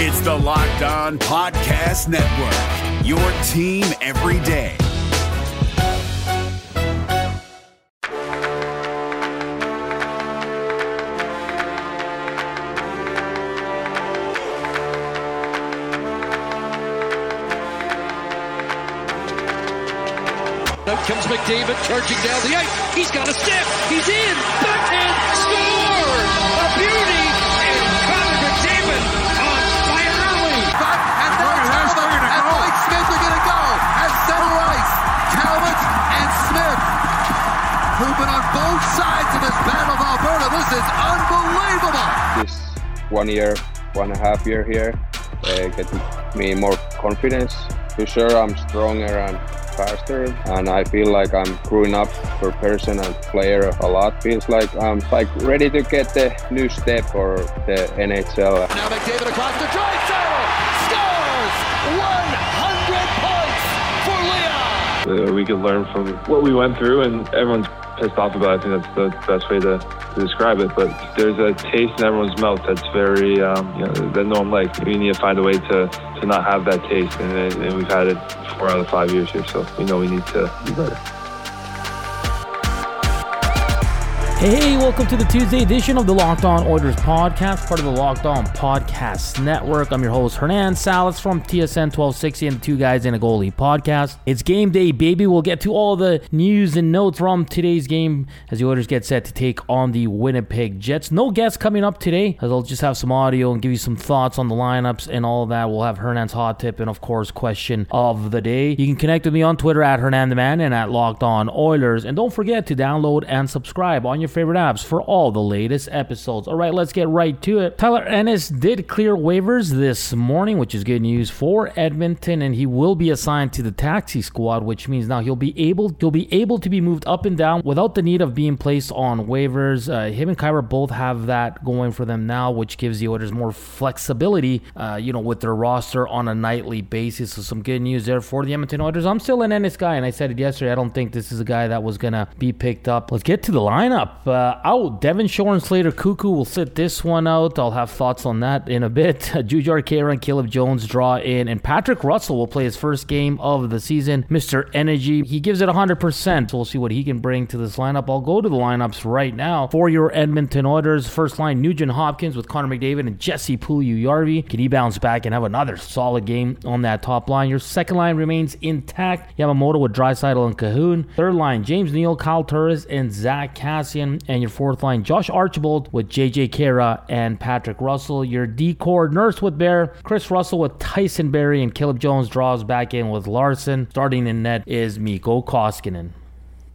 It's the Locked On Podcast Network, your team every day. Out comes McDavid charging down the ice. He's got a step. He's in. Backhand score. A beauty. Who've on both sides of this battle of Alberta. This is unbelievable. this one year, one and a half year here, uh, get me more confidence. For sure, I'm stronger and faster, and I feel like I'm growing up for person and player a lot. Feels like I'm like ready to get the new step for the NHL. Now McDavid across the drive scores 100 points for Leon. uh, we could learn from what we went through, and everyone's pissed off about. I think that's the best way to, to describe it. But there's a taste in everyone's mouth that's very, um, you know, that no one likes. We need to find a way to, to not have that taste, and, and we've had it four out of five years here, so we know we need to be better. Hey, welcome to the Tuesday edition of the Locked On Oilers podcast, part of the Locked On Podcast Network. I'm your host, Hernan Salas from TSN 1260 and the Two Guys in a Goalie podcast. It's game day, baby. We'll get to all the news and notes from today's game as the Oilers get set to take on the Winnipeg Jets. No guests coming up today, as I'll just have some audio and give you some thoughts on the lineups and all that. We'll have Hernan's hot tip and, of course, question of the day. You can connect with me on Twitter at Hernan the Man and at Locked On Oilers. And don't forget to download and subscribe on your favorite apps for all the latest episodes. All right, let's get right to it. Tyler Ennis did clear waivers this morning, which is good news for Edmonton, and he will be assigned to the taxi squad, which means now he'll be able he'll be able to be moved up and down without the need of being placed on waivers. Uh, him and Khaira both have that going for them now, which gives the Oilers more flexibility, uh, you know, with their roster on a nightly basis. So some good news there for the Edmonton Oilers. I'm still an Ennis guy, and I said it yesterday. I don't think this is a guy that was gonna be picked up. Let's get to the lineup. Uh, out. Devin Shore and Slater Koekkoek will sit this one out. I'll have thoughts on that in a bit. Jujar and Caleb Jones draw in, and Patrick Russell will play his first game of the season. Mr. Energy, he gives it 100%. So we'll see what he can bring to this lineup. I'll go to the lineups right now for your Edmonton Oilers. First line, Nugent Hopkins with Connor McDavid and Jesse Puljujarvi. Can he bounce back and have another solid game on that top line? Your second line remains intact. Yamamoto with Draisaitl and Kahun. Third line, James Neal, Kyle Turris, and Zach Kassian. And your fourth line, Josh Archibald with JJ Khaira and Patrick Russell. Your decor, Nurse with Bear, Kris Russell with Tyson Barrie, and Caleb Jones draws back in with Larsson. Starting in net is Mikko Koskinen.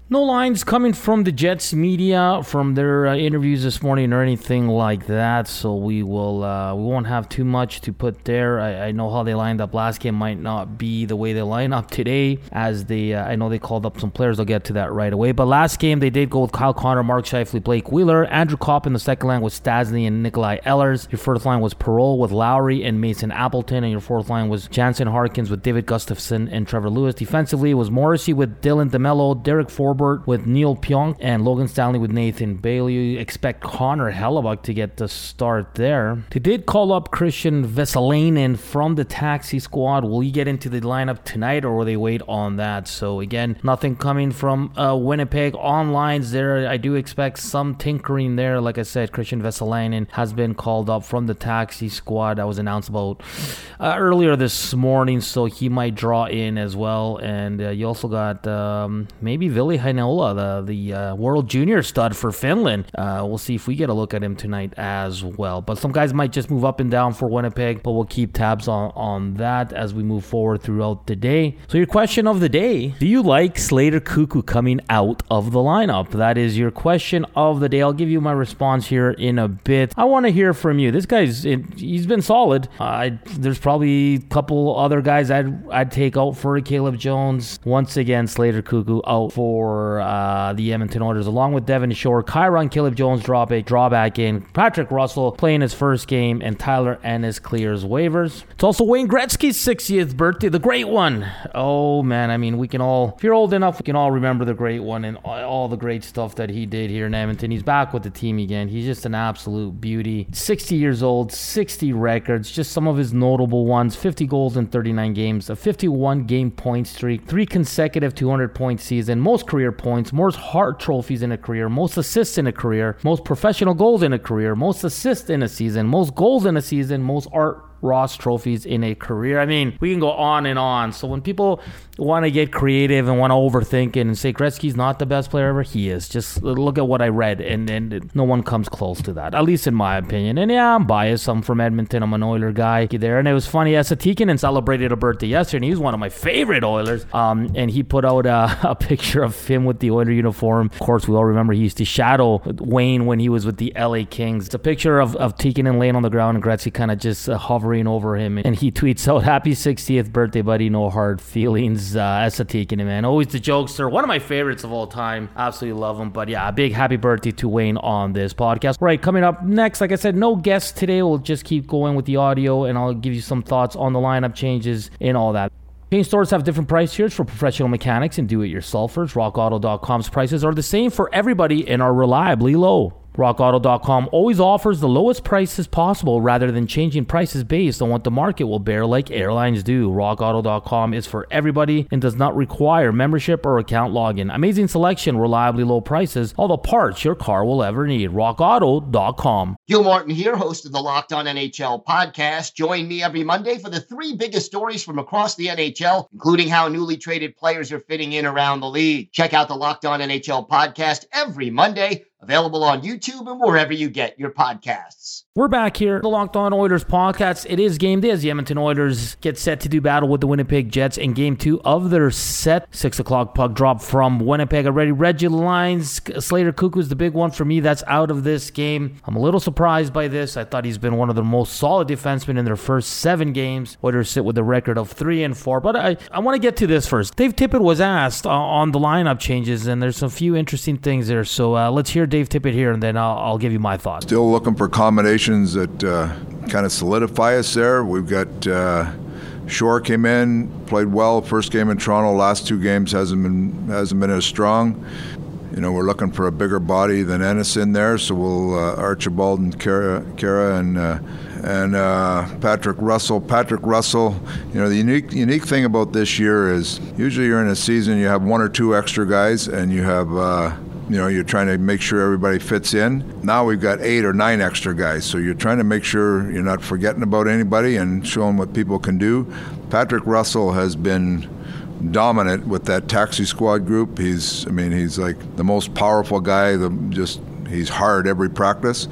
No lines coming from the Jets media from their uh, interviews this morning or anything like that. So we will uh, we won't have too much to put there. I, I, know how they lined up last game might not be the way they line up today. As they uh, I know they called up some players. I'll get to that right away. But last game they did go with Kyle Connor, Mark Scheifele, Blake Wheeler, Andrew Copp in the second line with Stastny and Nikolaj Ehlers. Your first line was Perreault with Lowry and Mason Appleton, and your fourth line was Jansen Harkins with David Gustafsson and Trevor Lewis. Defensively it was Morrissey with Dylan DeMello, Derek Forbort with Neal Pionk and Logan Stanley with Nathan Beaulieu. You expect Connor Hellebuyck to get the start there. They did call up Kristian Vesalainen from the taxi squad. Will he get into the lineup tonight or will they wait on that? So again, nothing coming from uh, Winnipeg on lines there. I do expect some tinkering there. Like I said, Kristian Vesalainen has been called up from the taxi squad. That was announced about uh, earlier this morning, so he might draw in as well. And uh, you also got um, maybe Ville Heinola, the the uh, World Junior stud for Finland. Uh, we'll see if we get a look at him tonight as well. But some guys might just move up and down for Winnipeg, but we'll keep tabs on on that as we move forward throughout the day. So your question of the day: Do you like Slater Koekkoek coming out of the lineup? That is your question of the day. I'll give you my response here in a bit. I want to hear from you. This guy's he's been solid. Uh, there's probably a couple other guys I'd I'd take out for Caleb Jones. Once again, Slater Koekkoek out for for uh, the Edmonton Oilers, along with Devin Shore, Chiron Caleb Jones drop a drawback in, Patrick Russell playing his first game, and Tyler Ennis clears waivers. It's also Wayne Gretzky's 60th birthday, the great one. Oh man, I mean, we can all, if you're old enough, we can all remember the great one and all the great stuff that he did here in Edmonton. He's back with the team again. He's just an absolute beauty. 60 years old, 60 records, just some of his notable ones 50 goals in 39 games, a 51 game point streak, three consecutive 200 point season, most career points, most Hart trophies in a career, most assists in a career, most professional goals in a career, most assists in a season, most goals in a season, most Art Ross trophies in a career. I mean, we can go on and on. So when people want to get creative and want to overthink and say Gretzky's not the best player ever, he is. Just look at what I read, and, and no one comes close to that, at least in my opinion. And yeah, I'm biased. I'm from Edmonton. I'm an Oiler guy there. And it was funny, Esa Tikkanen celebrated a birthday yesterday, and he was one of my favorite Oilers. Um, and he put out a, a picture of him with the Oiler uniform. Of course, we all remember he used to shadow Wayne when he was with the LA Kings. It's a picture of, of Tikkanen laying on the ground and Gretzky kind of just uh, hovering over him. And he tweets out, Happy 60th birthday, buddy. No hard feelings uh, Tikkanen, man. Always the jokester. One of my favorites of all time. Absolutely love him. But yeah, a big happy birthday to Wayne on this podcast. Right, coming up next, like I said, no guests today. We'll just keep going with the audio and I'll give you some thoughts on the lineup changes and all that. Paint stores have different price tiers for professional mechanics and do-it-yourselfers. RockAuto.com's prices are the same for everybody and are reliably low. RockAuto.com always offers the lowest prices possible rather than changing prices based on what the market will bear like airlines do. RockAuto.com is for everybody and does not require membership or account login. Amazing selection, reliably low prices, all the parts your car will ever need. RockAuto.com. Gil Martin here, host of the Locked On NHL podcast. Join me every Monday for the three biggest stories from across the NHL, including how newly traded players are fitting in around the league. Check out the Locked On NHL podcast every Monday Available on YouTube and wherever you get your podcasts. We're back here, the Locked On Oilers podcast. It is game day as the Edmonton Oilers get set to do battle with the Winnipeg Jets in game two of their set. Six o'clock puck drop from Winnipeg. Already Reggie lines. Slater is the big one for me. That's out of this game. I'm a little surprised by this. I thought he's been one of the most solid defensemen in their first seven games. Oilers sit with a record of three and four. But I, I want to get to this first. Dave Tippett was asked uh, on the lineup changes, and there's a few interesting things there. So uh, let's hear Dave Tippett here, and then I'll, I'll give you my thoughts. Still looking for combinations that uh, kind of solidify us there. We've got uh, Shore came in, played well. First game in Toronto, last two games hasn't been hasn't been as strong. You know, we're looking for a bigger body than Ennis in there, so we'll uh, Archibald and Khaira, Khaira and uh, and uh, Patrick Russell. Patrick Russell, you know, the unique unique thing about this year is usually you're in a season you have one or two extra guys, and you have uh, you know, you're trying to make sure everybody fits in. Now we've got eight or nine extra guys, so you're trying to make sure you're not forgetting about anybody and showing what people can do. Patrick Russell has been dominant with that taxi squad group. He's, I mean, he's like the most powerful guy. The just he's hard every practice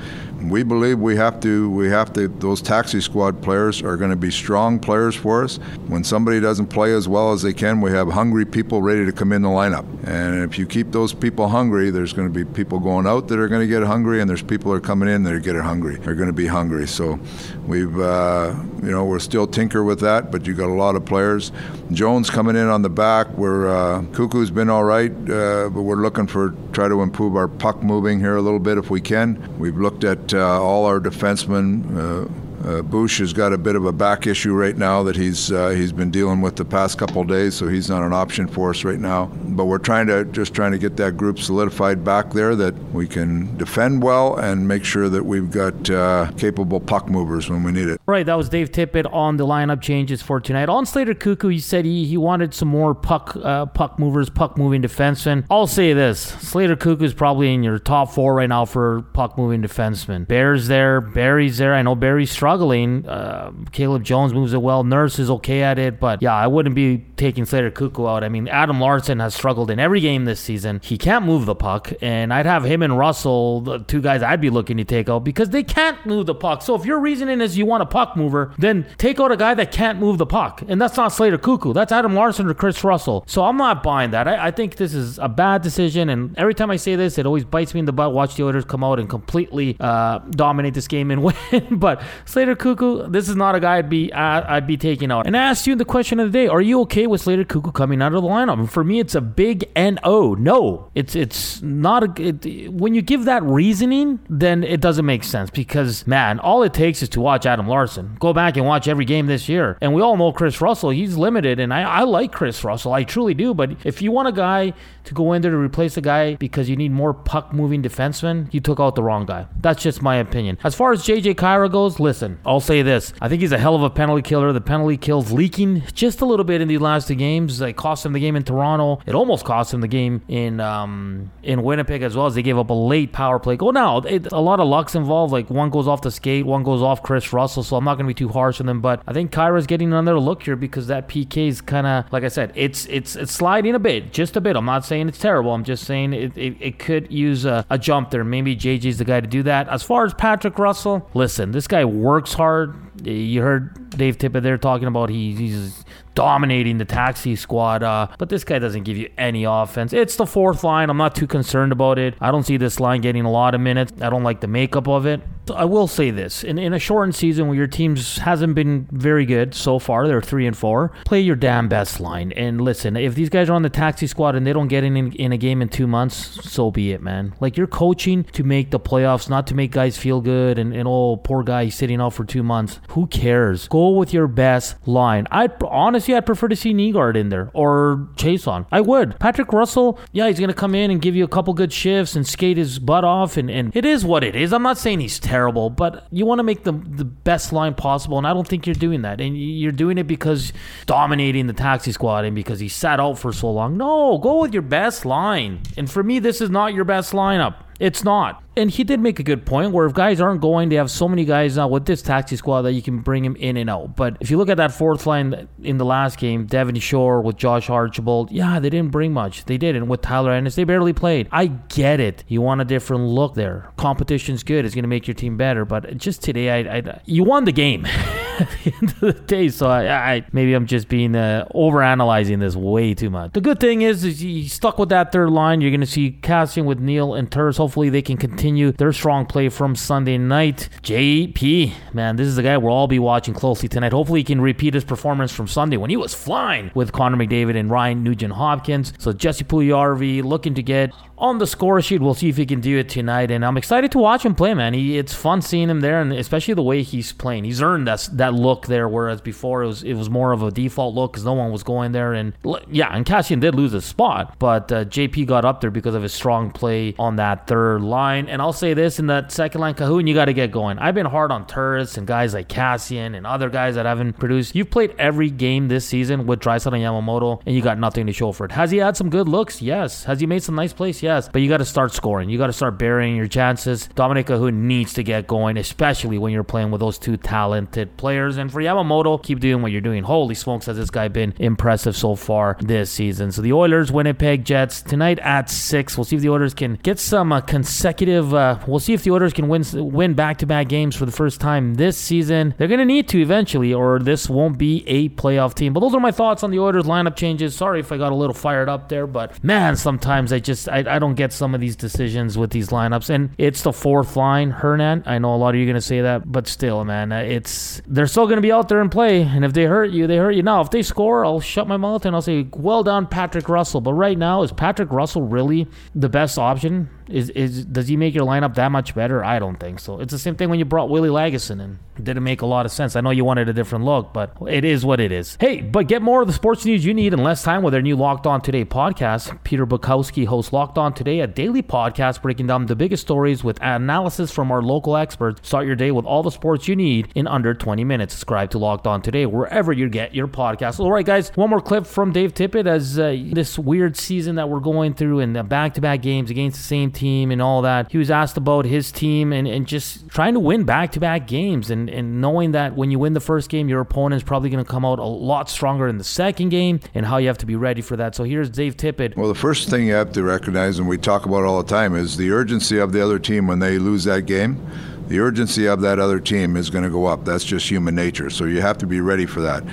we believe we have to we have to those taxi squad players are going to be strong players for us. When somebody doesn't play as well as they can we have hungry people ready to come in the lineup. And if you keep those people hungry there's going to be people going out that are going to get hungry and there's people that are coming in that are getting hungry They're going to be hungry. So we've uh, you know we're still tinker with that but you got a lot of players Jones coming in on the back where uh, Koekkoek's been all right uh, but we're looking for try to improve our puck moving here a little bit if we can we've looked at uh, all our defensemen. Uh, Bush has got a bit of a back issue right now that he's uh, he's been dealing with the past couple days, so he's not an option for us right now. But we're trying to just trying to get that group solidified back there that we can defend well and make sure that we've got uh, capable puck movers when we need it. Right, that was Dave Tippett on the lineup changes for tonight. On Slater Koekkoek, he said he, he wanted some more puck uh, puck movers, puck moving defensemen. I'll say this: Slater Koekkoek is probably in your top four right now for puck moving defensemen. Bears there, Barrie's there. I know Barrie's struggling struggling. Uh, Caleb Jones moves it well. Nurse is okay at it, but yeah, I wouldn't be taking Slater Koekkoek out. I mean, Adam Larsson has struggled in every game this season. He can't move the puck, and I'd have him and Russell, the two guys I'd be looking to take out because they can't move the puck. So if your reasoning is you want a puck mover, then take out a guy that can't move the puck, and that's not Slater Koekkoek. That's Adam Larsson or Kris Russell. So I'm not buying that. I, I think this is a bad decision, and every time I say this, it always bites me in the butt. Watch the Oilers come out and completely uh, dominate this game and win, but Slater Slater Koekkoek, this is not a guy I'd be uh, I'd be taking out. And I asked you the question of the day: Are you okay with Slater Koekkoek coming out of the lineup? And for me, it's a big no. No, it's it's not a. It, when you give that reasoning, then it doesn't make sense because man, all it takes is to watch Adam Larsson. Go back and watch every game this year, and we all know Kris Russell. He's limited, and I, I like Kris Russell. I truly do. But if you want a guy to go in there to replace a guy because you need more puck moving defensemen, you took out the wrong guy. That's just my opinion. As far as JJ Khaira goes, listen, I'll say this. I think he's a hell of a penalty killer. The penalty kills leaking just a little bit in these last two games. It cost him the game in Toronto. It almost cost him the game in um, in Winnipeg as well as they gave up a late power play goal. Now, it, a lot of luck's involved. Like one goes off the skate, one goes off Kris Russell, so I'm not going to be too harsh on them. But I think Khaira's getting another look here because that PK is kind of, like I said, it's it's it's sliding a bit, just a bit. I'm not saying it's terrible. I'm just saying it, it, it could use a, a jump there. Maybe JJ's the guy to do that. As far as Patrick Russell, listen, this guy works hard. You heard Dave Tippett there talking about he, he's dominating the taxi squad. Uh, but this guy doesn't give you any offense. It's the fourth line. I'm not too concerned about it. I don't see this line getting a lot of minutes. I don't like the makeup of it. I will say this: in, in a shortened season where your teams hasn't been very good so far, they're three and four. Play your damn best line. And listen, if these guys are on the taxi squad and they don't get in in a game in two months, so be it, man. Like you're coaching to make the playoffs, not to make guys feel good. And, and oh, poor guy, sitting out for two months. Who cares? Go with your best line. I honestly, I'd prefer to see Nygard in there or Chiasson. I would. Patrick Russell, yeah, he's gonna come in and give you a couple good shifts and skate his butt off, and, and it is what it is. I'm not saying he's terrible, but you want to make the the best line possible, and I don't think you're doing that. And you're doing it because dominating the taxi squad and because he sat out for so long. No, go with your best line. And for me, this is not your best lineup. It's not. And he did make a good point where if guys aren't going, they have so many guys now with this taxi squad that you can bring him in and out. But if you look at that fourth line in the last game, Devin Shore with Josh Archibald, yeah, they didn't bring much. They didn't. With Tyler Ennis, they barely played. I get it. You want a different look there. Competition's good. It's going to make your team better. But just today, I, I you won the game. at the end of the day. So I, I maybe I'm just being uh, over analyzing this way too much. The good thing is, is you stuck with that third line. You're going to see Kassian with Neal and Turris. Hopefully they can continue their strong play from Sunday night. JP, man, this is the guy we'll all be watching closely tonight. Hopefully he can repeat his performance from Sunday when he was flying with Connor McDavid and Ryan Nugent Hopkins. So Jesse Puljujarvi looking to get on the score sheet. We'll see if he can do it tonight, and I'm excited to watch him play, man. He, it's fun seeing him there, and especially the way he's playing. He's earned that that look there, whereas before it was it was more of a default look because no one was going there. And yeah, and Kassian did lose his spot, but uh, JP got up there because of his strong play on that third line. And I'll say this: in that second line, Kahun, you got to get going. I've been hard on Turris and guys like Kassian and other guys that haven't produced. You've played every game this season with Draisaitl and Yamamoto, and you got nothing to show for it. Has he had some good looks? Yes. Has he made some nice plays? Yes. But you got to start scoring. You got to start burying your chances. Dominik Kahun needs to get going, especially when you're playing with those two talented players. And for Yamamoto, keep doing what you're doing. Holy smokes, has this guy been impressive so far this season. So the Oilers, Winnipeg Jets tonight at six. We'll see if the Oilers can get some uh, consecutive. Uh, we'll see if the Oilers can win win back to back games for the first time this season. They're going to need to eventually, or this won't be a playoff team. But those are my thoughts on the Oilers lineup changes. Sorry if I got a little fired up there, but man, sometimes I just I, I don't get some of these decisions with these lineups. And it's the fourth line, Hernan. I know a lot of you are going to say that, but still, man, uh, it's they're still going to be out there and play. And if they hurt you, they hurt you. Now, if they score, I'll shut my mouth and I'll say, well done, Patrick Russell. But right now, is Patrick Russell really the best option? Is is does he make your lineup that much better? I don't think so. It's the same thing when you brought Willie Lagesson in. It didn't make a lot of sense. I know you wanted a different look, but it is what it is. Hey, but get more of the sports news you need in less time with our new Locked On Today podcast. Peter Bukowski hosts Locked On Today, a daily podcast breaking down the biggest stories with analysis from our local experts. Start your day with all the sports you need in under 20 minutes. Subscribe to Locked On Today wherever you get your podcast. All right, guys, one more clip from Dave Tippett as uh, this weird season that we're going through and the back-to-back games against the same team and all that. He was asked about his team and, and just trying to win back-to-back games and, and knowing that when you win the first game, your opponent is probably going to come out a lot stronger in the second game and how you have to be ready for that. So here's Dave Tippett. Well, the first thing you have to recognize, and we talk about all the time, is the urgency of the other team when they lose that game. The urgency of that other team is going to go up. That's just human nature. So you have to be ready for that.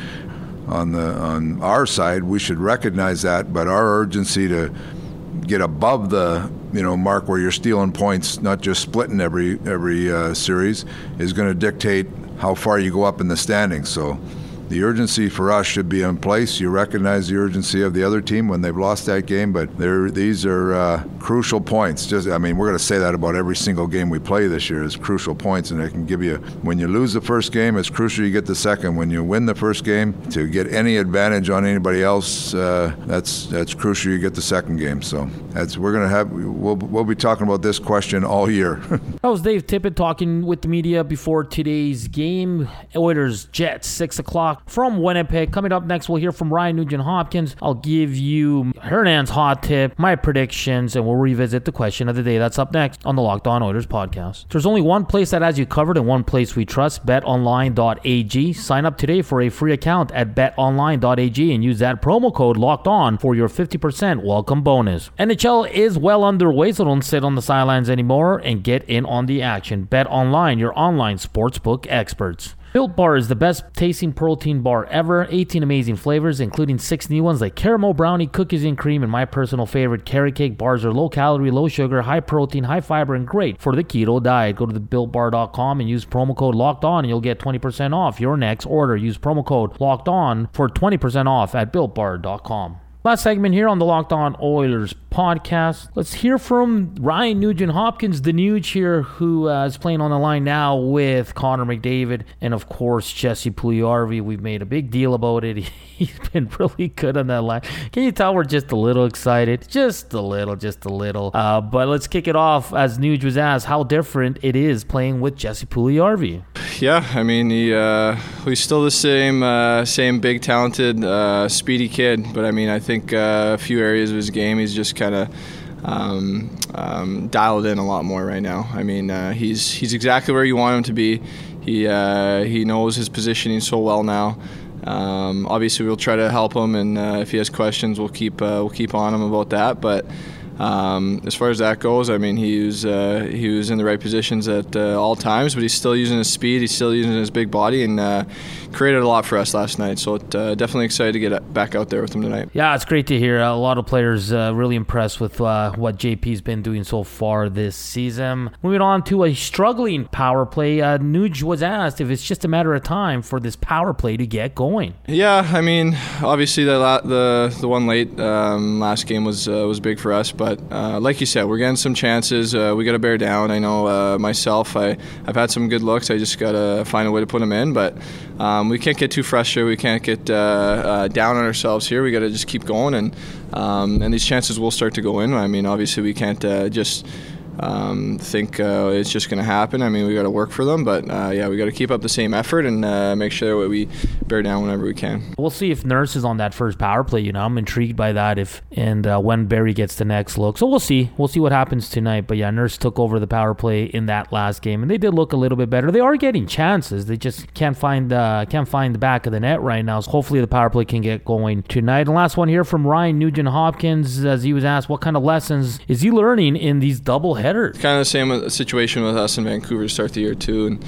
On the on our side, we should recognize that, but our urgency to get above the you know, mark where you're stealing points, not just splitting every every uh, series, is going to dictate how far you go up in the standings. So the urgency for us should be in place. You recognize the urgency of the other team when they've lost that game, but these are uh, crucial points. Just, I mean, we're going to say that about every single game we play this year is crucial points, and it can give you. When you lose the first game, it's crucial you get the second. When you win the first game, to get any advantage on anybody else, uh, that's that's crucial. You get the second game. So that's we're going to have. We'll we'll be talking about this question all year. that was Dave Tippett talking with the media before today's game. Oilers Jets six o'clock from Winnipeg. Coming up next, we'll hear from Ryan Nugent Hopkins. I'll give you Hernan's hot tip, my predictions, and we'll revisit the question of the day. That's up next on the Locked On Oilers podcast. There's only one place that has you covered and one place we trust betonline.ag. Sign up today for a free account at betonline.ag and use that promo code locked on for your 50% welcome bonus. NHL is well underway, so don't sit on the sidelines anymore and get in on the action. Bet online, your online sportsbook experts. Built Bar is the best tasting protein bar ever. 18 amazing flavors, including six new ones like caramel brownie, cookies and cream, and my personal favorite, carrot cake. Bars are low calorie, low sugar, high protein, high fiber, and great for the keto diet. Go to the builtbar.com and use promo code locked on, and you'll get 20% off your next order. Use promo code locked on for 20% off at builtbar.com. Last segment here on the Locked On Oilers podcast. Let's hear from Ryan Nugent Hopkins, the Nuge here, who uh, is playing on the line now with Connor McDavid and, of course, Jesse Puljujarvi. We've made a big deal about it. He's been really good on that line. Can you tell we're just a little excited? Just a little, just a little. Uh, but let's kick it off as Nuge was asked how different it is playing with Jesse Puljujarvi. Yeah, I mean, he, uh, he's still the same, uh, same big, talented, uh, speedy kid. But I mean, I think uh, a few areas of his game, he's just kind of um, um, dialed in a lot more right now. I mean, uh, he's he's exactly where you want him to be. He uh, he knows his positioning so well now. Um, obviously, we'll try to help him, and uh, if he has questions, we'll keep uh, we'll keep on him about that. But um, as far as that goes, I mean, he was uh, he was in the right positions at uh, all times, but he's still using his speed. He's still using his big body, and uh, created a lot for us last night. So it, uh, definitely excited to get back out there with him tonight. Yeah, it's great to hear. A lot of players uh, really impressed with uh, what JP's been doing so far this season. Moving on to a struggling power play, uh, Nuge was asked if it's just a matter of time for this power play to get going. Yeah, I mean, obviously the la- the the one late um, last game was uh, was big for us, but uh, like you said, we're getting some chances. Uh, we got to bear down. I know myself, I I've had some good looks. I just got to find a way to put them in, but. Um, we can't get too frustrated. We can't get uh, uh, down on ourselves here. We got to just keep going, and um, and these chances will start to go in. I mean, obviously, we can't uh, just um, think uh, it's just going to happen. I mean, we got to work for them, but uh, yeah, we got to keep up the same effort and uh, make sure that we bear down whenever we can. We'll see if Nurse is on that first power play. You know, I'm intrigued by that. If and uh, when Barrie gets the next look, so we'll see. We'll see what happens tonight. But yeah, Nurse took over the power play in that last game, and they did look a little bit better. They are getting chances. They just can't find can't find the back of the net right now. So hopefully the power play can get going tonight. And last one here from Ryan Nugent Hopkins, as he was asked, what kind of lessons is he learning in these double headers? Kind of the same situation with us in Vancouver to start the year too, and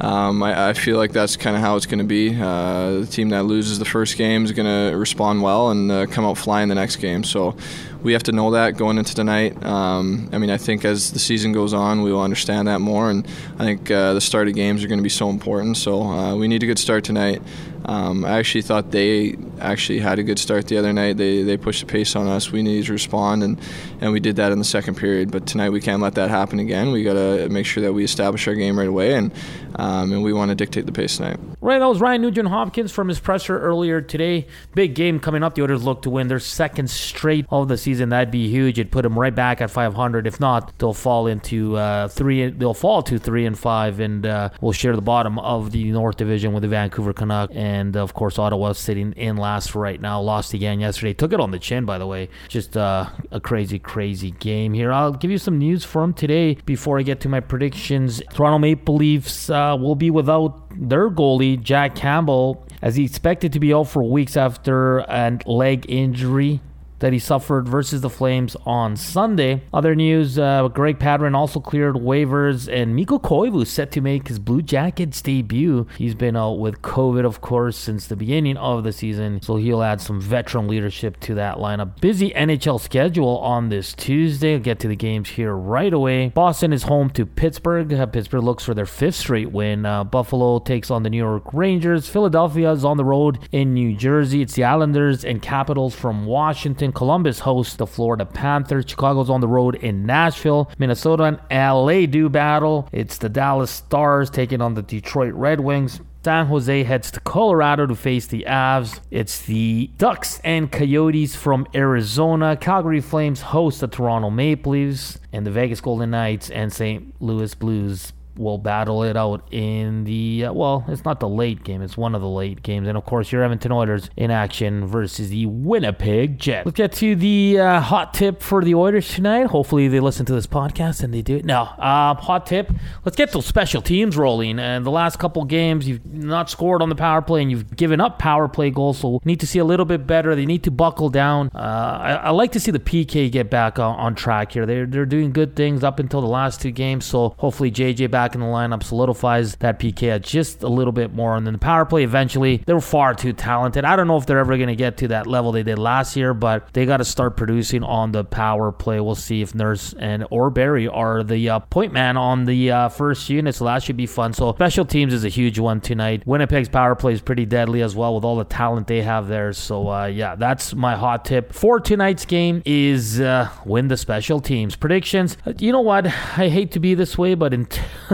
um, I, I, feel like that's kind of how it's going to be. Uh, the team that loses the first game is going to respond well and uh, come out flying the next game. So we have to know that going into tonight. Um, I mean, I think as the season goes on, we will understand that more, and I think uh, the start of games are going to be so important. So uh, we need a good start tonight. Um, I actually thought they actually had a good start the other night. They, they pushed the pace on us. We needed to respond, and, and we did that in the second period. But tonight we can't let that happen again. We got to make sure that we establish our game right away, and um, and we want to dictate the pace tonight. Right, that was Ryan Nugent Hopkins from his presser earlier today. Big game coming up. The Oilers look to win their second straight of the season. And that'd be huge. It'd put them right back at 500. If not, they'll fall into uh, three. They'll fall to three and five, and uh, we'll share the bottom of the North Division with the Vancouver Canucks. And of course, Ottawa sitting in last right now. Lost again yesterday. Took it on the chin, by the way. Just uh, a crazy, crazy game here. I'll give you some news from today before I get to my predictions. Toronto Maple Leafs uh, will be without their goalie, Jack Campbell, as he expected to be out for weeks after a leg injury that he suffered versus the Flames on Sunday. Other news uh, Greg Pateryn also cleared waivers, and Mikko Koivu set to make his Blue Jackets debut. He's been out with COVID, of course, since the beginning of the season, so he'll add some veteran leadership to that lineup. Busy NHL schedule on this Tuesday. I'll get to the games here right away. Boston is home to Pittsburgh. Uh, Pittsburgh looks for their fifth straight win. Uh, Buffalo takes on the New York Rangers. Philadelphia is on the road in New Jersey. It's the Islanders and Capitals from Washington. Columbus hosts the Florida Panthers. Chicago's on the road in Nashville. Minnesota and LA do battle. It's the Dallas Stars taking on the Detroit Red Wings. San Jose heads to Colorado to face the Avs. It's the Ducks and Coyotes from Arizona. Calgary Flames host the Toronto Maple Leafs. And the Vegas Golden Knights and St. Louis Blues will battle it out in the uh, well it's not the late game it's one of the late games. And of course your edmonton oilers in action versus the winnipeg jets. Let's get to the uh, hot tip for the oilers tonight. Hopefully they listen to this podcast and they do it. No uh, hot tip let's get those special teams rolling. And the last couple games you've not scored on the power play and you've given up power play goals so need to see a little bit better. They need to buckle down. Uh, I, I, like to see the pk get back on, on track here. They're, they're doing good things up until the last two games so hopefully jj back back in the lineup solidifies that PK just a little bit more. And then the power play eventually, they're far too talented. I don't know if they're ever going to get to that level they did last year, but they got to start producing on the power play. We'll see if Nurse and or Barrie are the uh, point man on the uh, first unit, so that should be fun. So special teams is a huge one tonight. Winnipeg's power play is pretty deadly as well with all the talent they have there. So uh, yeah, that's my hot tip for tonight's game is uh, win the special teams predictions. Uh, you know what? I hate to be this way, but until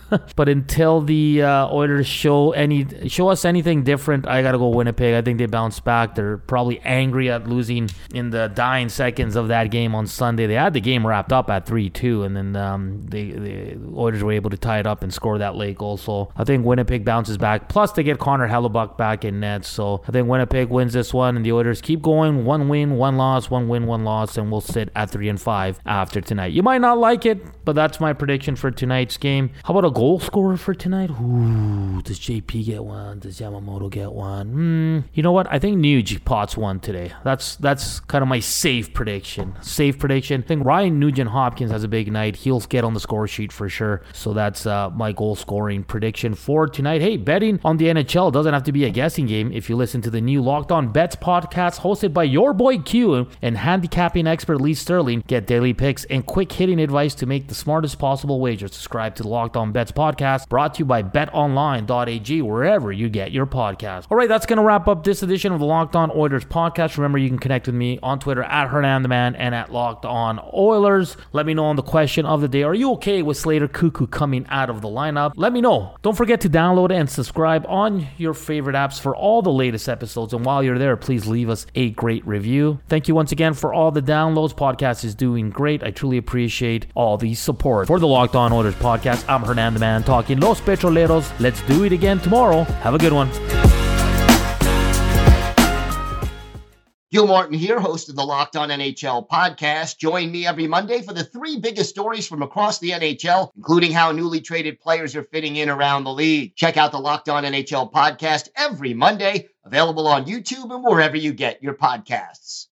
but until the uh, Oilers show any show us anything different, I gotta go Winnipeg. I think they bounce back. They're probably angry at losing in the dying seconds of that game on Sunday. They had the game wrapped up at three two, and then um, they, the Oilers were able to tie it up and score that late goal. So I think Winnipeg bounces back. Plus they get Connor Hellebuyck back in net. So I think Winnipeg wins this one, and the Oilers keep going. One win, one loss, one win, one loss, and we'll sit at three and five after tonight. You might not like it, but that's my prediction for tonight's game. How about a goal scorer for tonight? Ooh, does JP get one? Does Yamamoto get one? Hmm. You know what? I think Nuge pots one today. That's that's kind of my safe prediction. Safe prediction. I think Ryan Nugent Hopkins has a big night. He'll get on the score sheet for sure. So that's uh, my goal scoring prediction for tonight. Hey, betting on the NHL doesn't have to be a guessing game. If you listen to the new Locked On Bets podcast hosted by your boy Q and handicapping expert Lee Sterling, get daily picks and quick hitting advice to make the smartest possible wagers. Subscribe to Locked On Bets podcast brought to you by betonline.ag, wherever you get your podcast. All right, that's going to wrap up this edition of the Locked On Oilers podcast. Remember, you can connect with me on Twitter at Hernan the Man and at Locked On Oilers. Let me know on the question of the day Are you okay with Slater Koekkoek coming out of the lineup? Let me know. Don't forget to download and subscribe on your favorite apps for all the latest episodes. And while you're there, please leave us a great review. Thank you once again for all the downloads. Podcast is doing great. I truly appreciate all the support. For the Locked On Oilers podcast, I'm Hernan Man talking Los Petroleros. Let's do it again tomorrow. Have a good one. Gil Martin here, host of the Locked On NHL podcast. Join me every Monday for the three biggest stories from across the NHL, including how newly traded players are fitting in around the league. Check out the Locked On NHL podcast every Monday, available on YouTube and wherever you get your podcasts.